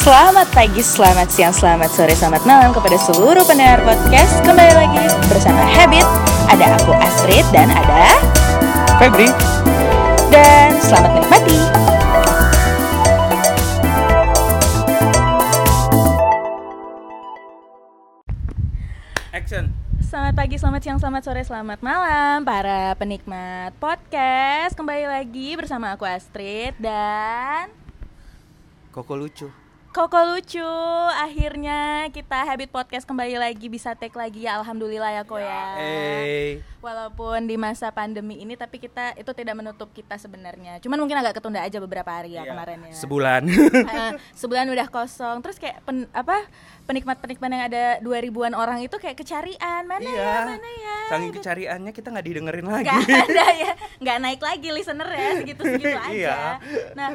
Selamat pagi, selamat siang, selamat sore, selamat malam kepada seluruh pendengar podcast. Kembali lagi bersama Habit. Ada aku Astrid dan ada Febri. Dan selamat menikmati. Action. Selamat pagi, selamat siang, selamat sore, selamat malam Para penikmat podcast. Kembali lagi bersama aku Astrid dan Koko lucu Koko lucu, akhirnya kita Habit Podcast kembali lagi bisa take lagi ya. Alhamdulillah ya kok ya. Hey Walaupun di masa pandemi ini tapi kita itu tidak menutup kita sebenarnya. Cuman mungkin agak ketunda aja beberapa hari ya Iya. kemarin ya. Sebulan. Eh, Sebulan udah kosong. Terus kayak pen- apa penikmat-penikmat yang ada 2000-an orang itu kayak kecarian. Mana Iya. ya, mana ya Saking kecariannya kita nggak didengerin lagi. Gak ada ya, nggak naik lagi listener ya. Segitu-segitu aja. Iya. Nah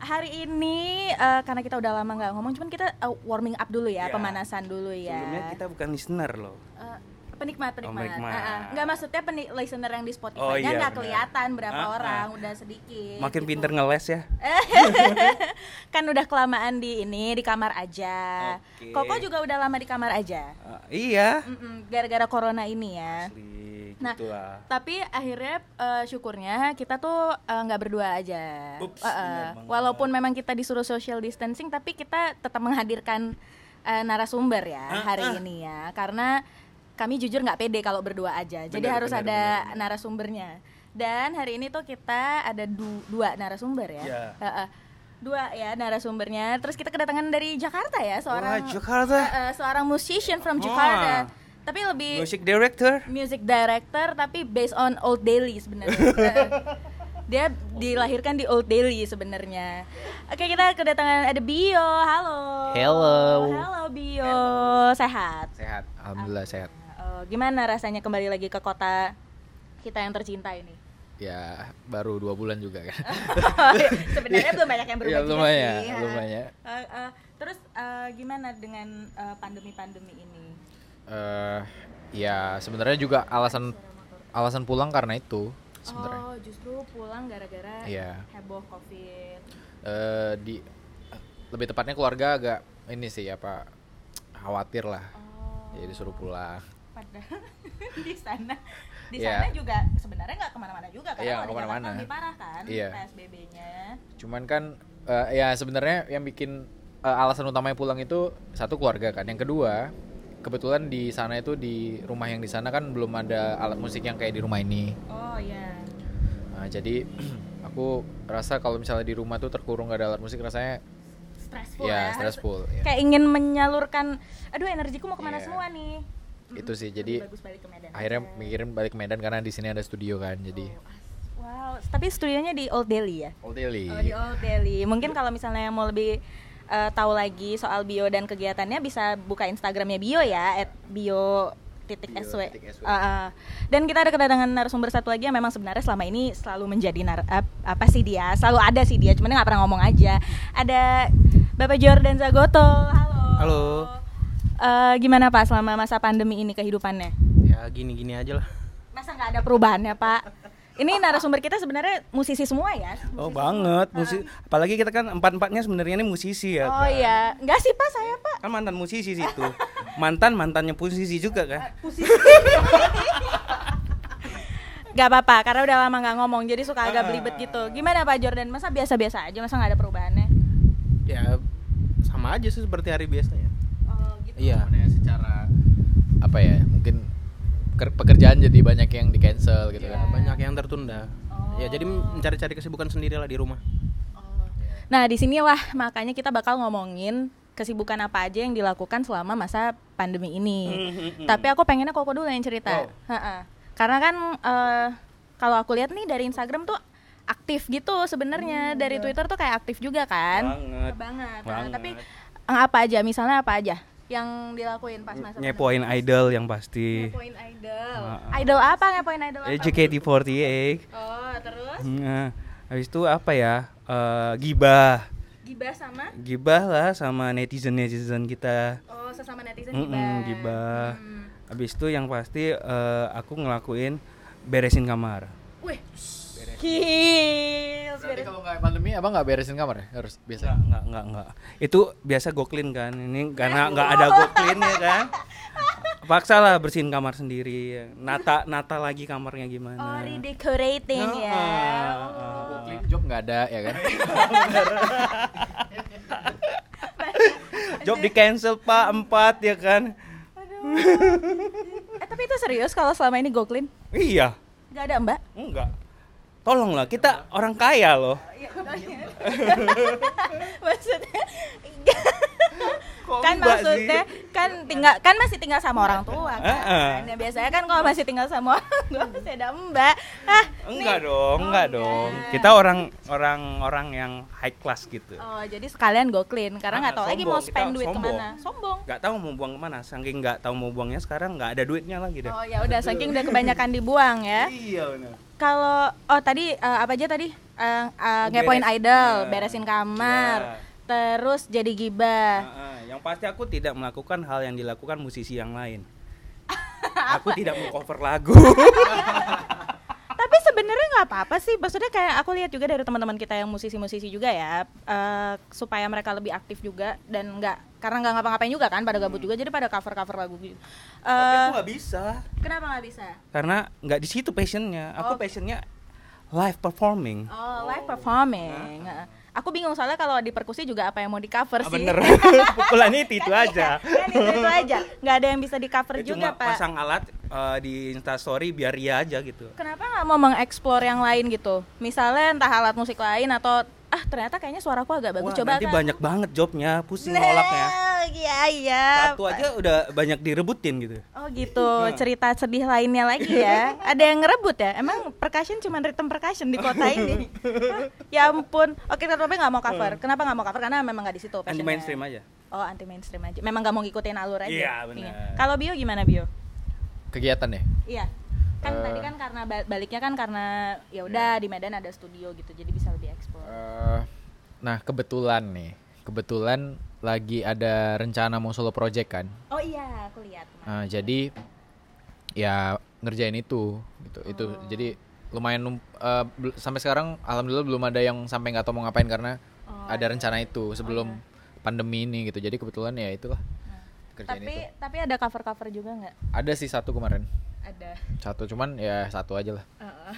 hari ini eh, karena kita udah lama nggak ngomong, cuman kita eh, warming up dulu ya, Iya. pemanasan dulu ya. Sebelumnya kita bukan listener loh Eh, penikmat penikmat. penikmat. Ah. Nggak maksudnya peni- listener yang di Spotify Oh, iya, nggak kelihatan berapa ah. orang, udah sedikit. Makin gitu. pinter ngeles ya kan udah kelamaan di ini di kamar aja. Oke. Koko juga udah lama di kamar aja. Ah, Iya Gara-gara corona ini ya. Asli Nah, gitu lah Tapi akhirnya eh, syukurnya kita tuh eh, nggak berdua aja. Ups, benar banget. Walaupun memang kita disuruh social distancing, tapi kita tetap menghadirkan eh, narasumber ya Ah, hari ah. ini ya, karena kami jujur nggak pede kalau berdua aja. Jadi harus benar, ada benar. narasumbernya. Dan hari ini tuh kita ada du- dua narasumber ya. Iya. Eh, eh. Dua ya narasumbernya. Terus kita kedatangan dari Jakarta ya, seorang Wah Jakarta eh, eh, seorang musician from. Jakarta. Tapi lebih Music director music director tapi based on Old Delhi sebenarnya. Dia dilahirkan di Old Delhi sebenarnya. Oke, kita kedatangan ada Bio. Halo. Hello. Halo Bio. Sehat. Sehat, alhamdulillah sehat. Oh, gimana rasanya kembali lagi ke kota kita yang tercinta ini? Ya baru dua bulan juga kan. sebenarnya belum banyak yang berubah ya lumayan, sih. lumayan. Eh, eh, terus eh, gimana dengan eh, pandemi-pandemi ini? Eh, ya sebenarnya juga alasan alasan pulang karena itu sebenarnya. Oh, justru pulang gara-gara Iya. heboh Covid. Eh, di lebih tepatnya keluarga agak ini sih apa khawatir lah. Oh. Jadi disuruh pulang. Padahal di sana di Iya. sana juga sebenarnya nggak ke mana-mana juga kan? Iya, Kalau di ke mana-mana. Jakarta lebih parah kan Iya. PSBB-nya. Cuman kan eh, ya sebenarnya yang bikin eh, alasan utamanya pulang itu satu keluarga kan. Yang kedua kebetulan di sana itu di rumah yang di sana kan belum ada alat musik yang kayak di rumah ini. Oh iya. Nah, jadi aku rasa kalau misalnya di rumah tuh terkurung gak ada alat musik rasanya Stressful ya ya. stressful. ya. Kayak ingin menyalurkan, aduh energiku mau ke mana Iya. semua nih. Itu sih. Lebih Jadi bagus balik ke Medan akhirnya aja. mikirin balik ke Medan karena di sini ada studio kan. Jadi Wow, tapi studionya di Old Delhi ya? Old Delhi. Oh di Old Delhi. Mungkin kalau misalnya yang mau lebih eh, tahu lagi soal Bio dan kegiatannya bisa buka Instagramnya Bio ya, @bio titik Bio sw. titik SW. Ah, ah. Dan kita ada kedatangan narasumber satu lagi yang memang sebenarnya selama ini selalu menjadi nar ap- apa sih dia? Selalu ada sih dia, cuman nggak pernah ngomong aja. Ada Bapak Jordan Zagoto. Halo. Halo. Eh, gimana Pak selama masa pandemi ini kehidupannya? ya gini-gini aja lah Masa nggak ada perubahannya Pak? Ini narasumber kita sebenarnya musisi semua ya? Oh Musisi banget musik Apalagi kita kan empat-empatnya sebenarnya ini musisi ya Oh kan? iya, enggak sih Pak saya Pak. Kan mantan musisi situ Mantan mantannya musisi juga kan Gak apa-apa, karena udah lama nggak ngomong, jadi suka agak belibet gitu. Gimana Pak Jordan? Masa biasa-biasa aja, masa nggak ada perubahannya? ya sama aja sih seperti hari biasanya Oh. Iya ya secara apa ya? Mungkin ker- pekerjaan jadi banyak yang di cancel gitu Ya, kan. banyak yang tertunda ya jadi mencari-cari kesibukan sendiri lah di rumah Nah di sinilah makanya kita bakal ngomongin kesibukan apa aja yang dilakukan selama masa pandemi ini. Tapi aku pengennya Koko dulu yang cerita. Ha-ha. Karena kan eh, kalau aku lihat nih dari Instagram tuh aktif gitu sebenarnya dari Twitter tuh kayak aktif juga kan. Banget Banget. Nah, Banget. tapi eh, apa aja? Misalnya apa aja yang dilakuin pas masa Nyepoin idol yang pasti Ngepoin idol. Ah. Idol apa ngepoin idol apa? Eh, JKT48 Oh, terus Nah, habis itu apa ya? Eh, gibah. gibah sama Gibah lah sama netizen-netizen kita. oh sesama netizen Mm-mm, gibah. gibah. Hmm. Habis itu yang pasti eh, aku ngelakuin beresin kamar. Wih, Gokil. Berarti kalau nggak pandemi abang nggak beresin kamar ya? Harus biasa. Enggak, enggak, enggak, enggak. Itu biasa go clean kan. Ini karena enggak ada go clean ya kan. Paksa lah bersihin kamar sendiri. Nata nata lagi kamarnya Oh, gimana. redecorating ya. Oh. Clean job nggak ada ya kan? Job di cancel Pak, empat ya kan. Eh, tapi itu serius kalau selama ini go clean? Iya, Gak ada mbak? enggak. Tolonglah, kita orang kaya loh. maksudnya Kok kan enggak maksudnya sih? kan tinggal kan masih tinggal sama orang tua kan. Heeh. Nah, biasanya kan kalau masih tinggal sama orang tua masih ada mbak. Ah, Enggak nih. dong, enggak Oh, dong. enggak. Kita orang orang orang yang high class gitu. Oh, jadi sekalian go clean karena nggak Ah, tahu lagi sombong, mau spend kita duit sombong. ke mana. Sombong. Nggak tahu mau buang ke mana. Saking nggak tahu mau buangnya sekarang nggak ada duitnya lagi deh. Oh ya udah saking udah kebanyakan dibuang ya. Iya benar. Kalau oh tadi eh, apa aja tadi? Eh, eh, ngepoin Beres- idol, ya. beresin kamar, Ya. terus jadi gibah. Ah, ah, yang pasti aku tidak melakukan hal yang dilakukan musisi yang lain. aku tidak mau cover lagu. Tapi sebenarnya nggak apa-apa sih. Maksudnya kayak aku lihat juga dari teman-teman kita yang musisi-musisi juga ya, eh, supaya mereka lebih aktif juga dan nggak karena nggak ngapa-ngapain juga kan, pada gabut juga, jadi pada cover-cover lagu gitu. Tapi Eh, aku nggak bisa kenapa nggak bisa? karena nggak di situ passionnya. Aku Oh. passionnya live performing. Oh, live performing. Heeh. Aku bingung soalnya kalau di perkusi juga apa yang mau di cover Ah, sih. bener. Pukulannya itu itu aja. kan itu, itu aja. Nggak ada yang bisa di cover Ya, juga, cuma Pak. pasang alat eh, di Instastory biar ria aja gitu. Kenapa nggak mau mengeksplor yang lain gitu? Misalnya entah alat musik lain atau ah ternyata kayaknya suaraku agak bagus Wah, coba nanti kan. banyak banget jobnya, pusing Nah, nolaknya. Iya iya. Satu aja udah banyak direbutin gitu. Oh gitu, cerita sedih lainnya lagi ya. Ada yang ngerebut ya? Emang percussion cuma rhythm percussion di kota ini? Hah? ya ampun. Oke, tapi nggak mau cover. Kenapa nggak mau cover? Karena memang nggak di situ. Anti mainstream aja. Oh anti mainstream aja. Memang nggak mau ngikutin alur aja. Iya, benar. Kalau bio gimana bio? Kegiatan ya? Iya. Kan Eh. tadi kan karena ba- baliknya kan karena ya udah di Medan ada studio gitu, jadi bisa lebih eksplor. Eh, nah kebetulan nih, kebetulan lagi ada rencana mau solo project kan. Oh iya, aku lihat. Nah, jadi ya ngerjain itu gitu. Itu Oh. jadi lumayan eh, bel- sampai sekarang alhamdulillah belum ada yang sampai nggak tahu mau ngapain karena Oh, ada rencana itu sebelum pandemi ini gitu. Jadi kebetulan ya itulah kerjain Tapi itu. tapi ada cover-cover juga nggak? Ada sih satu kemarin. Ada. Satu cuman ya satu aja lah. Heeh.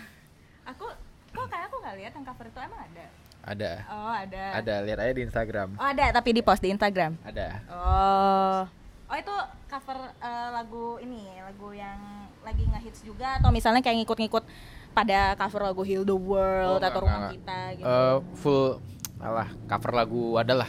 Aku kok kayak aku nggak lihat yang cover itu emang ada. Ada. Oh ada. Ada, lihat aja di Instagram. Oh ada tapi di post di Instagram. Ada. Oh. Oh itu cover eh, lagu ini, lagu yang lagi ngehits juga atau misalnya kayak ngikut-ngikut pada cover lagu Heal the World Oh, atau enggak, Rumah enggak, Kita gitu. Eh, full alah cover lagu adalah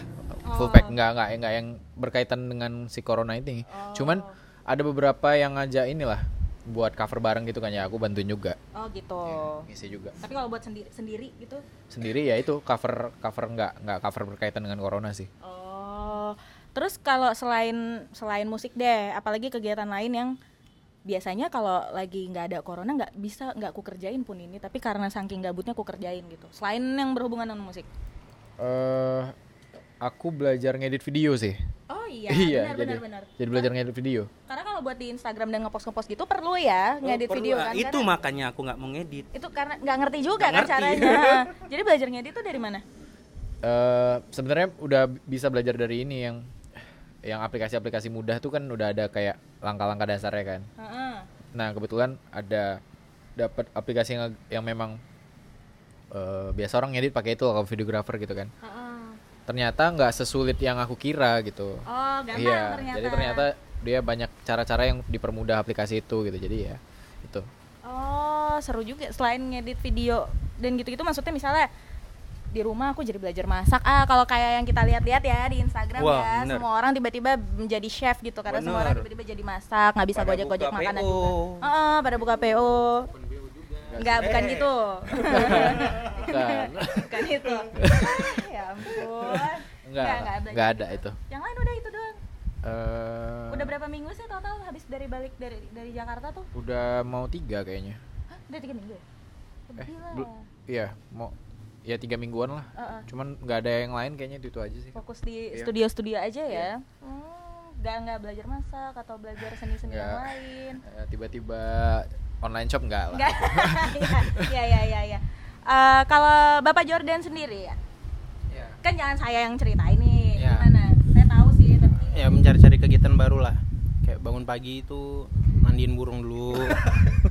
full Oh. pack enggak enggak enggak yang berkaitan dengan si corona ini. Oh. Cuman ada beberapa yang ngajak inilah buat cover bareng gitu kan ya aku bantuin juga. oh gitu. Ngisi juga. Tapi kalau buat sendiri sendiri gitu. Sendiri ya itu cover cover enggak enggak cover berkaitan dengan corona sih. Oh. Terus kalau selain selain musik deh, apalagi kegiatan lain yang biasanya kalau lagi nggak ada corona nggak bisa nggak ku kerjain pun ini tapi karena saking gabutnya ku kerjain gitu selain yang berhubungan dengan musik Eh aku belajar ngedit video sih. Oh iya, benar jadi benar benar jadi belajar ngedit video. karena kalau buat di Instagram dan ngepost ngepost gitu perlu ya ngedit Perlu, video ah, kan Itu Karena- makanya aku nggak mau ngedit. itu karena nggak ngerti juga Nggak kan ngerti. caranya jadi belajar ngedit tuh dari mana eh sebenarnya udah bisa belajar dari ini yang yang aplikasi-aplikasi mudah tuh kan udah ada kayak langkah-langkah dasarnya kan. Heeh. Nah kebetulan ada dapat aplikasi yang yang memang eh, biasa orang ngedit pakai itu kalau videographer gitu kan. Heeh. Ternyata nggak sesulit yang aku kira gitu. oh gampang iya. ternyata Jadi ternyata dia banyak cara-cara yang dipermudah aplikasi itu gitu. Jadi ya itu. Oh, seru juga. Selain ngedit video dan gitu-gitu maksudnya misalnya di rumah aku jadi belajar masak. Ah, kalau kayak yang kita lihat-lihat ya di Instagram Wah, ya, bener. semua orang tiba-tiba menjadi chef gitu karena semua orang Bener. tiba-tiba jadi masak, nggak bisa gojek-gojek makanan PO. juga. Heeh, pada buka PO. Enggak, bukan Eh. gitu. Bukan. bukan itu. Ya ampun. Enggak, enggak ada gitu. itu. Yang lain udah itu doang. Eh, Udah berapa minggu sih total habis dari balik dari dari Jakarta tuh? udah mau tiga kayaknya. Hah, udah tiga minggu ya? Eh, Lebih lah. bel- iya mau ya tiga mingguan lah. Heeh. Cuman nggak ada yang lain kayaknya itu, itu aja sih. fokus di Iya. studio-studio aja ya hmm, nggak nggak belajar masak atau belajar seni-seni yang lain Eh, tiba-tiba online shop enggak lah. nggak ya ya ya ya Eh, kalau Bapak Jordan sendiri ya, Ya. kan jangan saya yang cerita ini Ya. gimana? Saya tahu sih tapi Ya mencari-cari kegiatan baru lah. Kayak bangun pagi itu mandiin burung dulu.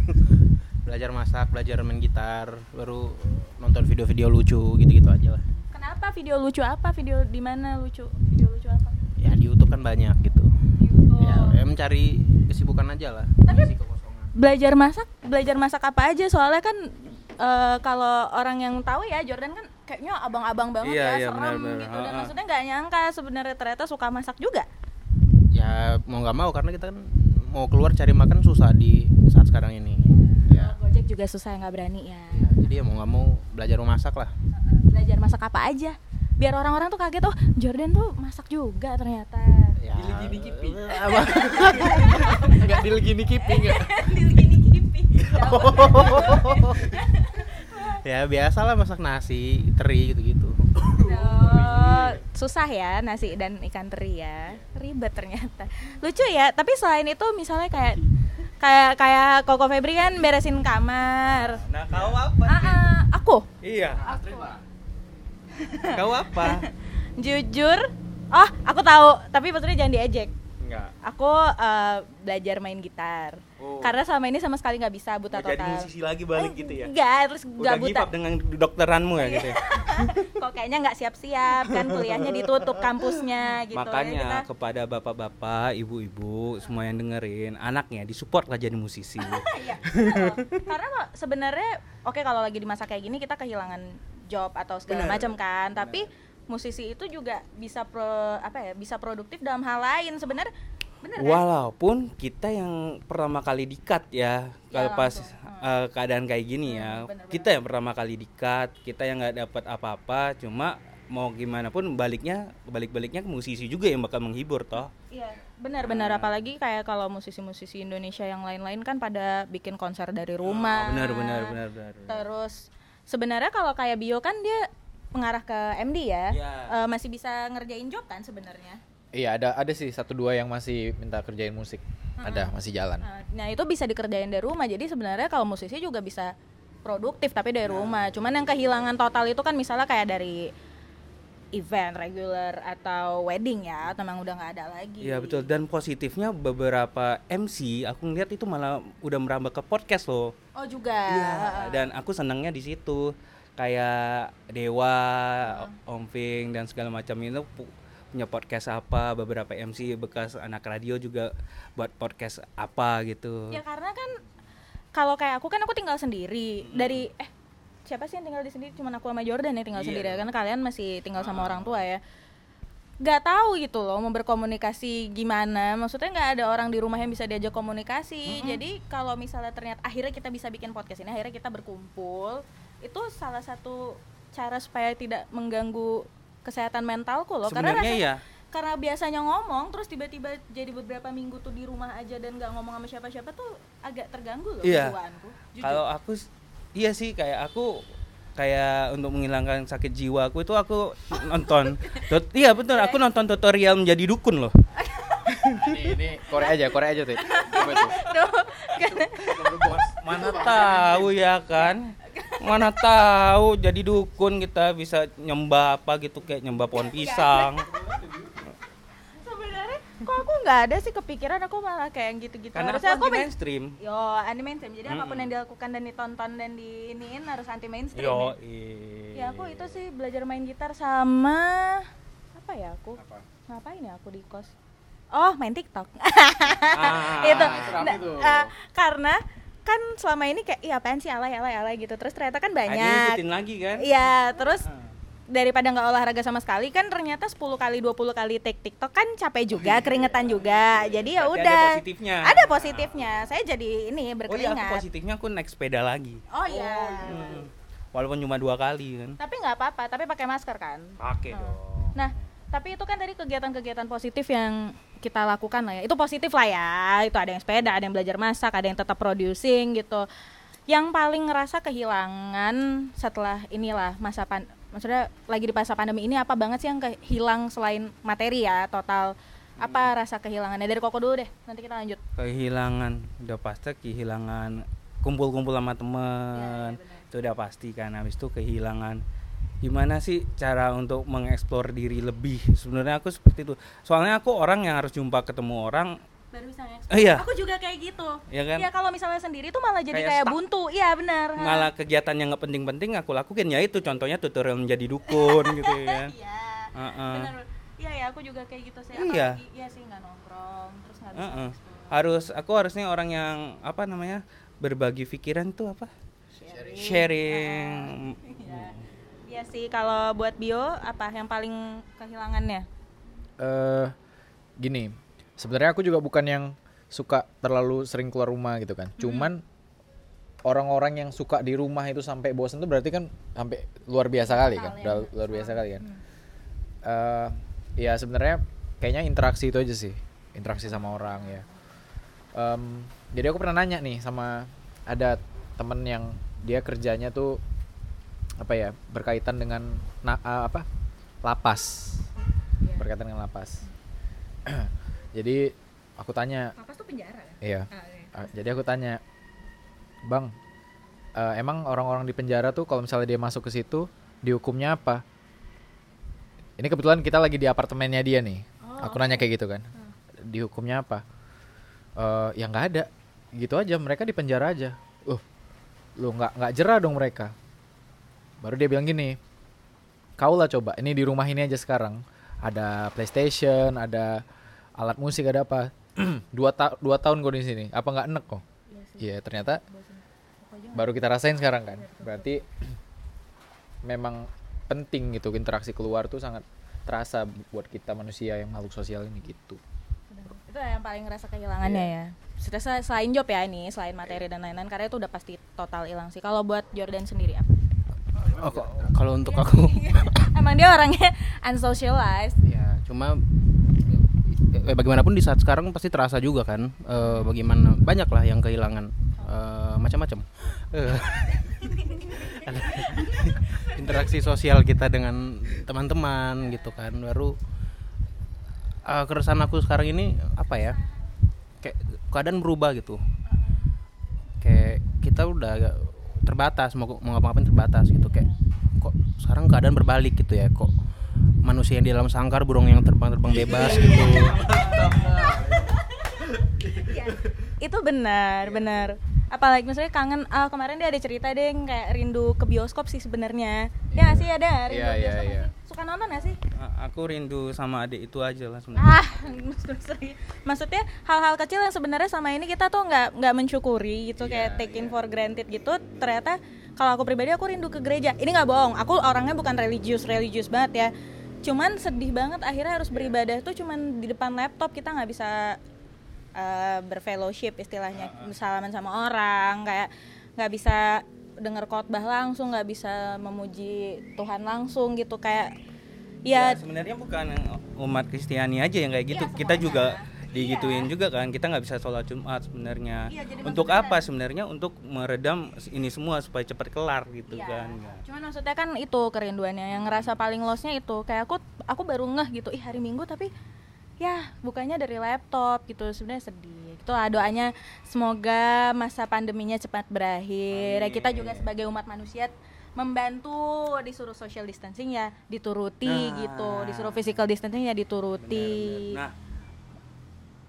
belajar masak, belajar main gitar, baru nonton video-video lucu gitu-gitu aja lah. kenapa video lucu apa? Video di mana lucu? Video lucu apa? Ya di YouTube kan banyak gitu. Di YouTube. Ya, ya mencari kesibukan aja lah. Tapi belajar masak, belajar masak apa aja? Soalnya kan eh, kalau orang yang tahu ya Jordan kan kayaknya abang-abang banget Iya, ya, iya, serem benar-benar. gitu. Dan Ha-ha. maksudnya nggak nyangka sebenarnya ternyata suka masak juga. Ya mau nggak mau karena kita kan mau keluar cari makan susah di saat sekarang ini. Ya, Gojek juga susah nggak berani ya. ya, jadi ya mau nggak mau belajar memasak lah. Belajar masak apa aja? Biar orang-orang tuh kaget, oh Jordan tuh masak juga ternyata. Ya, Dilegi kipi. apa? Enggak dilegini kipi enggak. Gini kipi. ya biasalah masak nasi, teri gitu-gitu. Oh, susah ya nasi dan ikan teri ya. Ribet ternyata. Lucu ya, tapi selain itu misalnya kayak kayak kayak Koko Febri kan beresin kamar. Nah, kau apa? Ah, ah, aku Iya. Kau apa? jujur, oh aku tahu, tapi maksudnya jangan diejek. Enggak. Aku eh, belajar main gitar. Oh. Karena selama ini sama sekali nggak bisa buta Mau jadi total. musisi lagi balik gitu ya? Enggak, terus Udah nggak buta. up dengan dokteranmu ya gitu ya? Kok kayaknya nggak siap-siap kan kuliahnya ditutup kampusnya gitu. Ya, Makanya kita- kepada bapak-bapak, ibu-ibu, semua yang dengerin, anaknya disupport lah jadi musisi. Iya, bener. Karena sebenarnya oke kalau lagi di masa kayak gini kita kehilangan job atau segala Bener. macam kan, tapi musisi itu juga bisa pro apa ya, bisa produktif dalam hal lain sebenarnya. Bener kan? Walaupun kita yang pertama kali dikat ya, Ya, kalau pas eh, keadaan kayak gini ya, Hmm, bener-bener. kita yang pertama kali dikat, kita yang nggak dapat apa-apa, cuma mau gimana pun baliknya balik-baliknya ke musisi juga yang bakal menghibur toh. Iya, benar-benar apalagi kayak kalau musisi-musisi Indonesia yang lain-lain kan pada bikin konser dari rumah. Oh, benar benar benar benar. Terus sebenarnya kalau kayak Bio kan dia mengarah ke MD ya, Iya. Eh, masih bisa ngerjain job kan sebenarnya. Iya, ada ada sih satu dua yang masih minta kerjain musik. Ada, masih jalan. Nah, Nah itu bisa dikerjain dari rumah. Jadi sebenarnya kalau musisi juga bisa produktif tapi dari rumah. Cuman yang kehilangan total itu kan misalnya kayak dari event regular atau wedding ya, atau memang udah nggak ada lagi. Iya betul dan positifnya beberapa MC aku ngeliat itu malah udah merambah ke podcast loh. Oh juga. Iya, dan aku senangnya di situ. Kayak Dewa, Om Ving dan segala macam itu pu- punya podcast apa, beberapa MC bekas anak radio juga buat podcast apa gitu. Ya karena kan kalau kayak aku kan aku tinggal sendiri dari eh siapa sih yang tinggal di sini? Cuman aku sama Jordan yang tinggal Iya. sendiri. Karena kalian masih tinggal sama orang tua ya. Gak tahu gitu loh mau berkomunikasi gimana. Maksudnya nggak ada orang di rumah yang bisa diajak komunikasi. Jadi kalau misalnya ternyata akhirnya kita bisa bikin podcast ini, akhirnya kita berkumpul, itu salah satu cara supaya tidak mengganggu kesehatan mentalku loh. Karena Sebenarnya rasanya- ya karena biasanya ngomong terus tiba-tiba jadi beberapa minggu tuh di rumah aja dan nggak ngomong sama siapa-siapa tuh agak terganggu loh Iya. Kalau aku iya sih kayak aku kayak untuk menghilangkan sakit jiwa aku itu aku nonton tut, iya betul aku nonton tutorial menjadi dukun loh ini ini Korea aja, Korea aja tuh. Tuh. Tuh, mana tahu ya kan mana tahu jadi dukun kita bisa nyembah apa gitu kayak nyembah pohon pisang sebenarnya kok aku nggak ada sih kepikiran aku malah kayak yang gitu-gitu. karena aku Harusnya anti men- mainstream Yo, anti mainstream. Jadi apa pun yang dilakukan dan ditonton dan diiniin harus anti mainstream. yo ya. ya aku itu sih belajar main gitar sama apa ya aku? Ngapain ya aku di kos? Oh, main TikTok. Ah, itu. Nah, tuh. eh, karena kan selama ini kayak iya apaan sih alay alay alay gitu. Terus ternyata kan Ada banyak. ikutin lagi kan Iya, terus daripada nggak olahraga sama sekali kan ternyata 10 kali 20 kali take TikTok kan capek juga, keringetan juga. Jadi ya Berarti ada udah. positifnya. Ada positifnya. Saya jadi ini oh iya aku berkeringat. positifnya aku naik sepeda lagi Oh iya. Hmm. walaupun cuma dua kali kan Tapi nggak apa-apa, tapi pakai masker kan. pakai Hmm. dong Nah, tapi itu kan tadi kegiatan-kegiatan positif yang kita lakukan lah ya. Itu positif lah ya. Itu ada yang sepeda, ada yang belajar masak, ada yang tetap producing gitu. Yang paling ngerasa kehilangan setelah inilah masa pan maksudnya lagi di masa pandemi ini apa banget sih yang kehilang selain materi ya total apa rasa kehilangannya dari koko dulu deh nanti kita lanjut kehilangan udah pasti kehilangan kumpul-kumpul sama temen itu udah pasti kan habis itu kehilangan gimana sih cara untuk mengeksplor diri lebih sebenarnya aku seperti itu soalnya aku orang yang harus jumpa ketemu orang baru bisa nge Oh, iya. Aku juga kayak gitu. Iya kan? kalau misalnya sendiri tuh malah jadi Kayak kayak, stuck. buntu. Iya benar. Ha. malah kegiatan yang nggak penting-penting aku lakukan ya itu contohnya tutorial menjadi dukun gitu ya Iya. Heeh. Benar. Iya ya, aku juga kayak gitu sih. Iya. Apalagi iya sih nggak nongkrong, terus nggak bisa Heeh. explore. harus aku harusnya orang yang apa namanya berbagi pikiran tuh apa sharing Iya. Iya sih kalau buat bio apa yang paling kehilangannya? eh gini, sebenarnya aku juga bukan yang suka terlalu sering keluar rumah gitu kan. Cuman orang-orang yang suka di rumah itu sampai bosan tuh berarti kan sampai luar biasa kali kan, ya. luar biasa kali kan. Eh ya sebenarnya kayaknya interaksi itu aja sih, interaksi sama orang ya. Em, jadi aku pernah nanya nih sama ada temen yang dia kerjanya tuh apa ya berkaitan dengan na- eh, apa lapas Iya. berkaitan dengan lapas. jadi aku tanya, Lapas tuh penjara kan? iya. Uh, jadi aku tanya, bang, uh, emang orang-orang di penjara tuh kalau misalnya dia masuk ke situ dihukumnya apa? Ini kebetulan kita lagi di apartemennya dia nih. Oh, aku nanya kayak gitu kan, dihukumnya apa? Eh ya nggak ada, gitu aja. Mereka di penjara aja. Uh, lu nggak nggak jerah dong mereka. Baru dia bilang gini, kau lah coba. Ini di rumah ini aja sekarang. Ada PlayStation, ada alat musik, ada apa? dua, ta- dua tahun gue di sini. Apa nggak enek kok? Iya ternyata baru kita rasain sekarang kan. Berarti memang penting gitu interaksi keluar tuh sangat terasa buat kita manusia yang makhluk sosial ini gitu. Itu yang paling ngerasa kehilangannya ya. Sudah sel- selain job ya ini, selain materi dan lain-lain karena itu udah pasti total hilang sih. Kalau buat Jordan sendiri apa? Oh, kalau untuk aku. Emang dia orangnya unsocialized. ya cuma eh, bagaimanapun di saat sekarang pasti terasa juga kan eh, bagaimana banyak lah yang kehilangan eh, macam-macam. Eh, interaksi sosial kita dengan teman-teman gitu kan baru eh, keresahan aku sekarang ini apa ya kayak keadaan berubah gitu. Kayak kita udah terbatas mau mau ngapa-ngapain terbatas gitu kayak kok sekarang keadaan berbalik gitu ya kok manusia yang di dalam sangkar burung yang terbang-terbang bebas gitu Itu benar, benar. Apalagi misalnya kangen ah, kemarin dia ada cerita deh yang kayak rindu ke bioskop sih sebenarnya. Ya nggak sih ada rindu Iya, ke iya, bioskop iya. sih? Suka nonton gak sih? A- aku rindu sama adik itu aja lah sebenarnya Ah, maksudnya hal-hal kecil yang sebenarnya sama ini kita tuh nggak nggak mensyukuri gitu kayak taking for granted gitu. Ternyata kalau aku pribadi aku rindu ke gereja. Ini nggak bohong. Aku orangnya bukan religius religius banget ya. Cuman sedih banget akhirnya harus beribadah tuh cuman di depan laptop kita nggak bisa eh, berfellowship istilahnya salaman sama orang kayak nggak bisa denger khotbah langsung nggak bisa memuji Tuhan langsung gitu kayak ya ya sebenarnya bukan umat Kristiani aja yang kayak gitu. Iya, kita juga digituin juga kan kita nggak bisa sholat Jumat sebenarnya. Iya, untuk apa? Sebenarnya untuk meredam ini semua supaya cepat kelar gitu Iya. kan. Cuman maksudnya kan itu kerinduannya yang ngerasa paling lossnya itu kayak aku aku baru ngeh gitu ih hari Minggu tapi ya bukannya dari laptop gitu sebenarnya sedih. Itu lah doanya semoga masa pandeminya cepat berakhir. Ya kita juga sebagai umat manusia membantu disuruh social distancing ya dituruti Nah. gitu. Disuruh physical distancing ya dituruti. Nah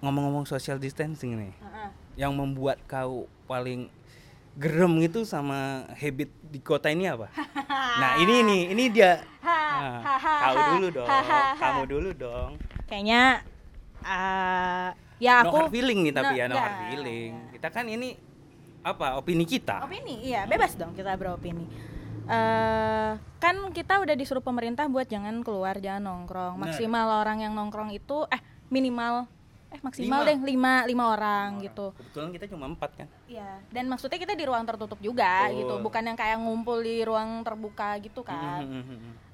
ngomong-ngomong social distancing nih Heeh. yang membuat kau paling gerem gitu sama habit di kota ini apa? Nah ini nih ini dia. Nah, kau dulu dong kamu dulu dong kayaknya eh, ya no aku hard feeling nih tapi No, ya no hard feeling kita kan ini apa opini kita Opini, iya bebas dong kita beropini. eh kan kita udah disuruh pemerintah buat jangan keluar, jangan nongkrong. Maksimal orang yang nongkrong itu eh minimal eh maksimal Lima. deh lima lima orang gitu. kebetulan kita cuma empat kan Iya. Dan maksudnya kita di ruang tertutup juga Betul. gitu, bukan yang kayak ngumpul di ruang terbuka gitu kan.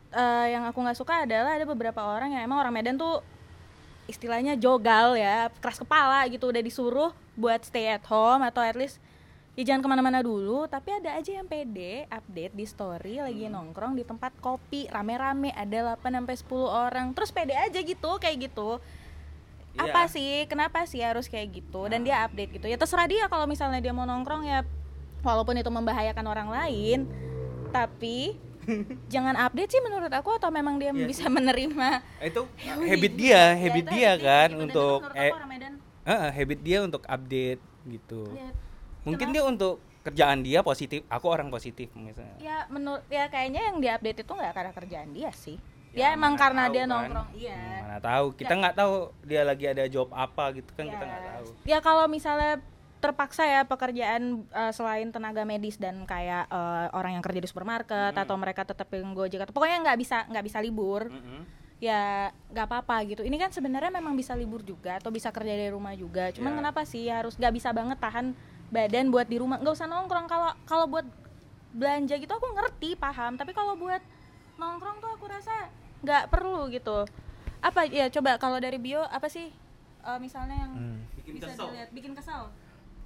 Eh, yang aku nggak suka adalah ada beberapa orang yang emang orang Medan tuh istilahnya jogal ya keras kepala gitu udah disuruh buat stay at home atau at least ya jangan ke mana-mana dulu tapi ada aja yang pede update di story lagi nongkrong di tempat kopi rame-rame ada 8 sampai 10 orang terus pede aja gitu kayak gitu. Apa Iya. sih kenapa sih harus kayak gitu? Dan dia update gitu. Ya terserah dia kalau misalnya dia mau nongkrong ya walaupun itu membahayakan orang lain tapi jangan update sih menurut aku atau memang dia Iya bisa menerima itu habit dia Ya, habit dia habit kan gitu. Dan itu untuk eh, eh, habit dia untuk update gitu lihat. mungkin dia untuk kerjaan dia positif aku orang positif misalnya ya menurut ya kayaknya yang diupdate itu nggak karena kerjaan dia sih Ya, ya, emang karena tahu dia kan. nongkrong iya mana tahu kita nggak tahu dia lagi ada job apa gitu kan kita Ya. nggak tahu Ya kalau misalnya terpaksa ya pekerjaan eh, selain tenaga medis dan kayak eh, orang yang kerja di supermarket atau mereka tetap yang gojek atau pokoknya nggak bisa nggak bisa libur. Mm-mm. ya nggak apa-apa gitu. Ini kan sebenarnya memang bisa libur juga atau bisa kerja dari rumah juga. Cuman Ya. kenapa sih harus nggak bisa banget tahan badan buat di rumah? Nggak usah nongkrong. Kalau kalau buat belanja gitu aku ngerti paham. Tapi kalau buat nongkrong tuh aku rasa nggak perlu gitu. Apa ya coba kalau dari bio apa sih eh, misalnya yang Hmm. bisa dilihat? Bikin kesel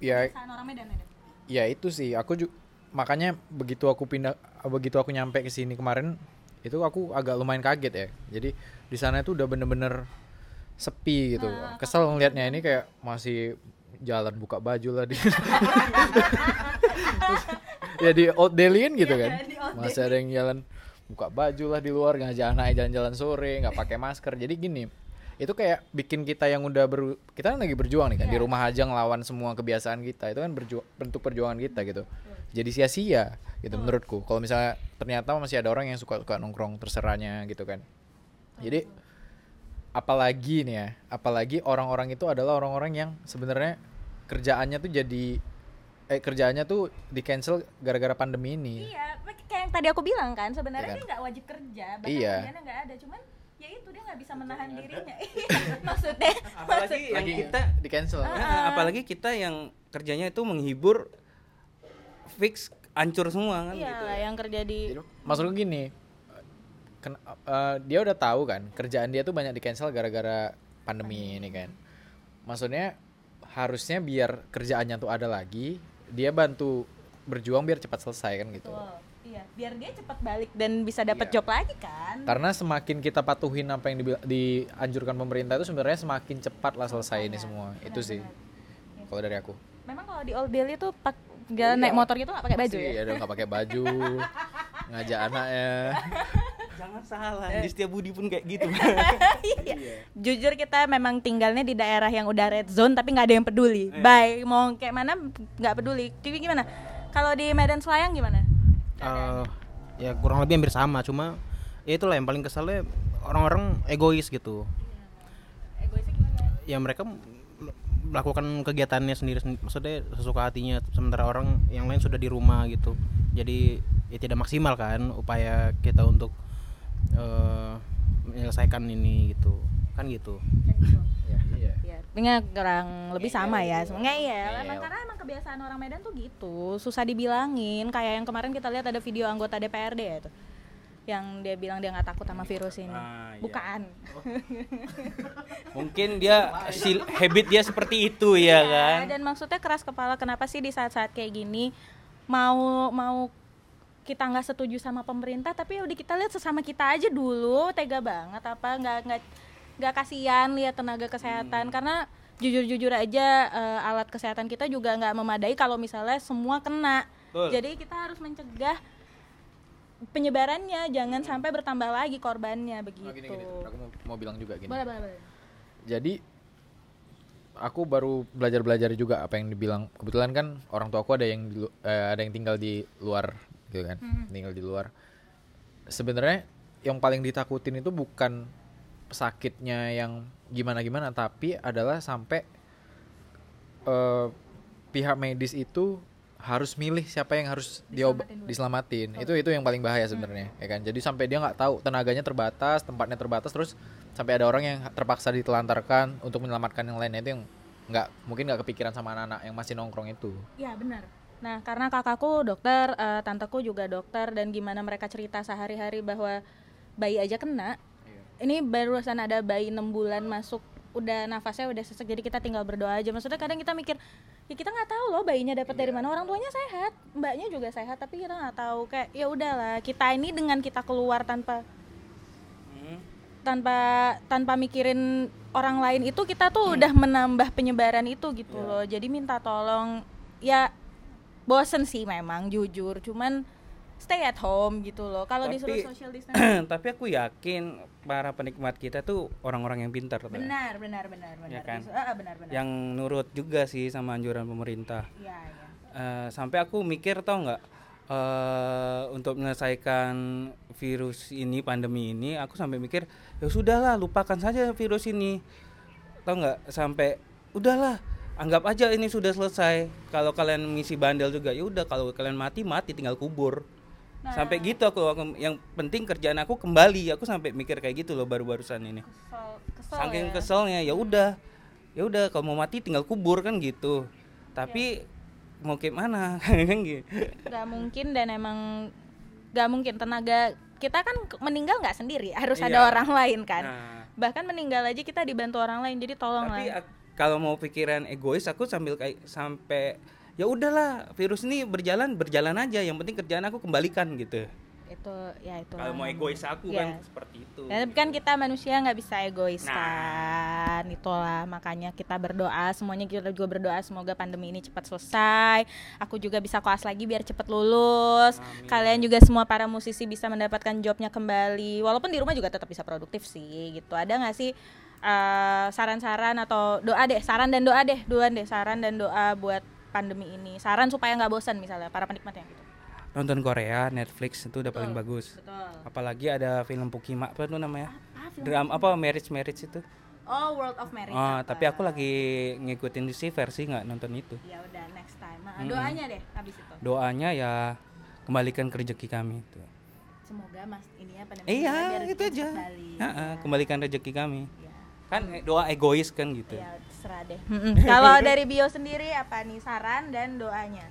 ya. Kebiasaan orang Medan Medan. Ya itu sih. Aku juga makanya begitu aku pindah begitu aku nyampe ke sini kemarin itu aku agak lumayan kaget ya. Jadi di sana itu udah bener-bener sepi gitu. Nah, kesel ngelihatnya ini kayak masih jalan buka baju lah di ya di Old Delhi kan gitu kan? di Old masih ada yang jalan buka baju lah di luar ngajak anak jalan-jalan sore nggak pakai masker. Jadi gini itu kayak bikin kita yang udah ber kita kan lagi berjuang nih kan di rumah aja ngelawan semua kebiasaan kita. Itu kan berju- bentuk perjuangan kita gitu. Jadi sia-sia gitu menurutku. Kalau misalnya ternyata masih ada orang yang suka suka nongkrong terserahnya gitu kan. Jadi apalagi nih ya apalagi orang-orang itu adalah orang-orang yang sebenarnya kerjaannya tuh jadi eh kerjaannya tuh di cancel gara-gara pandemi ini. Iya kayak yang tadi aku bilang kan Iya sebenarnya kan? dia nggak wajib kerja bahkan Iya. kerjanya nggak ada. Cuman ya itu dia nggak bisa menahan dirinya. Iya, maksudnya apalagi yang lagi kita di cancel Nah, apalagi kita yang kerjanya itu menghibur fix hancur semua kan? Iya gitu lah yang kerja di maksudku gini ken- eh, dia udah tahu kan kerjaan dia tuh banyak di cancel gara-gara pandemi. ini kan? Maksudnya harusnya biar kerjaannya tuh ada lagi dia bantu berjuang biar cepat selesai kan gitu. Betul. Iya biar dia cepat balik dan bisa dapat Iya. job lagi kan karena semakin kita patuhin apa yang dianjurkan pemerintah itu sebenarnya semakin cepat lah selesai ini semua itu sih kalau dari aku memang kalau di Old Delhi tuh pak jalan naik motor gitu nggak pakai baju Sih, ya ada nggak pakai baju ngajak anaknya jangan salah di setiap budi pun kayak gitu Iya. Jujur kita memang tinggalnya di daerah yang udah red zone tapi nggak ada yang peduli. Iya. Baik mau kayak mana nggak peduli. Jadi gimana? Kalau di Medan Selayang gimana? Eh, ya kurang lebih hampir sama cuma ya itulah yang paling kesalnya orang-orang egois gitu. Egoisnya gimana? ya mereka melakukan kegiatannya sendiri sendiri maksudnya sesuka hatinya sementara orang yang lain sudah di rumah gitu. Jadi ya tidak maksimal kan upaya kita untuk eh, menyelesaikan ini gitu kan gitu Kan gitu. ya iya Ya, ini kurang lebih sama ya. Iya, Ngeyel. emang karena emang kebiasaan orang Medan tuh gitu, susah dibilangin. Kayak yang kemarin kita lihat ada video anggota DPRD ya itu. Yang dia bilang dia nggak takut sama virus ini. Ah, iya. Bukan. mungkin dia si habit dia seperti itu ya kan Dan maksudnya keras kepala kenapa sih di saat-saat kayak gini mau mau kita nggak setuju sama pemerintah tapi ya udah kita lihat sesama kita aja dulu tega banget apa nggak nggak nggak kasihan lihat tenaga kesehatan. Karena jujur-jujur aja eh, alat kesehatan kita juga nggak memadai kalau misalnya semua kena. Betul. jadi kita harus mencegah penyebarannya jangan sampai bertambah lagi korbannya begitu Oh, gini, gini. aku mau, mau bilang juga gini. Boleh boleh boleh. Jadi aku baru belajar belajar juga apa yang dibilang. Kebetulan kan orang tua aku ada yang di, eh, ada yang tinggal di luar gitu kan? Tinggal di luar. Sebenarnya yang paling ditakutin itu bukan sakitnya yang gimana gimana tapi adalah sampai eh, pihak medis itu harus milih siapa yang harus diobat Diselamatin dulu. diselamatin itu itu yang paling bahaya sebenarnya ya kan jadi sampai dia nggak tahu tenaganya terbatas tempatnya terbatas terus sampai ada orang yang terpaksa ditelantarkan untuk menyelamatkan yang lainnya itu yang nggak mungkin nggak kepikiran sama anak-anak yang masih nongkrong itu Ya benar. Nah karena kakakku dokter, eh, tanteku juga dokter dan gimana mereka cerita sehari-hari bahwa bayi aja kena. Ini barusan ada bayi 6 bulan masuk udah nafasnya udah sesek jadi kita tinggal berdoa aja. Maksudnya kadang kita mikir ya kita nggak tahu loh bayinya dapat dari mana orang tuanya sehat, mbaknya juga sehat tapi kita nggak tahu. Kayak ya udahlah kita ini dengan kita keluar tanpa Hmm. tanpa tanpa mikirin orang lain itu kita tuh udah menambah penyebaran itu gitu loh. Jadi minta tolong ya bosen sih memang jujur. Cuman stay at home gitu loh. Kalau disuruh social distancing. tapi aku yakin para penikmat kita tuh orang-orang yang pintar tuh. benar benar benar benar. Ya kan? Ah, benar benar. Yang nurut juga sih sama anjuran pemerintah. Iya, iya. Eh, sampai aku mikir tau nggak eh untuk menyelesaikan virus ini pandemi ini aku sampai mikir ya sudahlah lupakan saja virus ini. Tau nggak sampai udahlah anggap aja ini sudah selesai. Kalau kalian misi bandel juga ya udah kalau kalian mati mati tinggal kubur sampai gitu aku, aku yang penting kerjaan aku kembali. Aku sampai mikir kayak gitu loh baru-barusan ini. Kesel kesel saking ya. keselnya ya udah. Ya udah kalau mau mati tinggal kubur kan gitu. Tapi mau kayak mana? Kan gitu. Nggak mungkin dan emang nggak mungkin. Tenaga kita kan meninggal nggak sendiri. Harus ada Iya. orang lain kan. Nah, bahkan meninggal aja kita dibantu orang lain jadi tolong tapi kalau mau pikiran egois aku sambil kayak sampai ya udahlah virus ini berjalan berjalan aja. Yang penting kerjaan aku kembalikan gitu. Itu ya itu kalau mau egois aku Iya. kan seperti itu. Tapi kan kita manusia nggak bisa egois Nah. kan itulah. Makanya kita berdoa semuanya kita juga berdoa semoga pandemi ini cepat selesai. Aku juga bisa koas lagi biar cepet lulus. Amin. kalian juga semua para musisi bisa mendapatkan jobnya kembali. Walaupun di rumah juga tetap bisa produktif sih gitu. Ada nggak sih eh, saran-saran atau doa deh saran dan doa deh duluan deh. Saran dan doa buat pandemi ini. Saran supaya nggak bosan misalnya para penikmatnya gitu. Nonton Korea Netflix itu udah paling bagus. betul. Apalagi ada film Pukima apa tuh namanya? Film drama apa marriage marriage itu? Oh World of Marriage oh apa? tapi aku lagi ngikutin si versi nggak nonton itu. Ya udah next time. Ah, doanya deh habis itu. Doanya ya kembalikan ke rezeki kami itu. Semoga mas ini ya pandemi iya itu aja. Ha-ha, Ya. kembalikan rezeki kami. Ya. kan eh, doa egois kan gitu. Ya, deh. Kalau dari Bio sendiri apa nih saran dan doanya?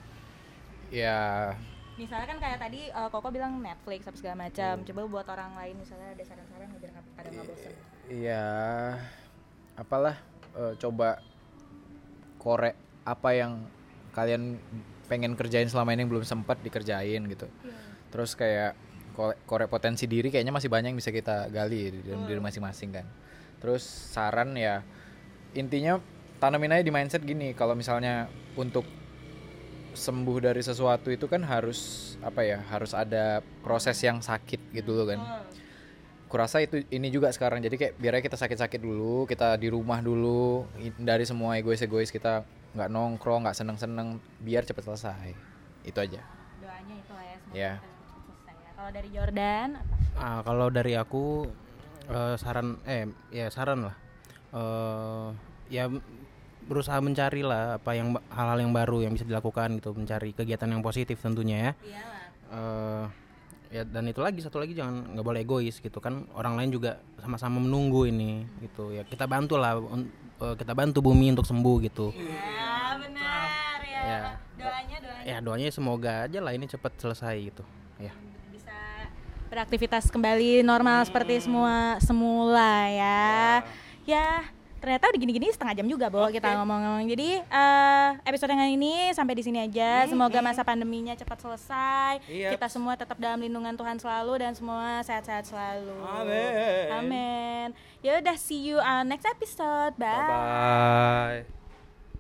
Ya Misalnya kan kayak tadi eh, Koko bilang Netflix apa segala macam. Coba buat orang lain misalnya ada saran-saran biar nggak pada nggak bosan. ya apalah eh, coba korek apa yang kalian pengen kerjain selama ini yang belum sempat dikerjain gitu. Terus kayak kore- korek potensi diri kayaknya masih banyak yang bisa kita gali di dalam diri masing-masing kan. Terus saran ya intinya tanamin aja di mindset gini kalau misalnya untuk sembuh dari sesuatu itu kan harus apa ya harus ada proses yang sakit gitu loh kan kurasa itu ini juga sekarang jadi kayak biar kita sakit-sakit dulu kita di rumah dulu dari semua egois-egois kita nggak nongkrong nggak seneng-seneng biar cepet selesai itu aja Doanya itu lah ya semoga Ya. cepat selesai ya. Kalau dari Jordan apa? Ah, kalau dari aku eh, saran eh ya saran lah. Eh ya berusaha mencari lah apa yang hal-hal yang baru yang bisa dilakukan gitu, mencari kegiatan yang positif tentunya ya. Iyalah. Eh ya dan itu lagi satu lagi jangan nggak boleh egois gitu kan orang lain juga sama-sama menunggu ini gitu ya kita bantu lah un- eh, kita bantu bumi untuk sembuh gitu Ya benar ya. Ya. Doanya doanya ya doanya semoga aja lah ini cepat selesai gitu ya bisa beraktivitas kembali normal seperti semua semula ya. Ya, ternyata udah gini-gini setengah jam juga bahwa kita ngomong-ngomong. Jadi eh, episode yang ini sampai di sini aja. Semoga masa pandeminya cepat selesai. Iya. Kita semua tetap dalam lindungan Tuhan selalu dan semua sehat-sehat selalu. Amin. Amin. Ya udah see you on next episode. bye bye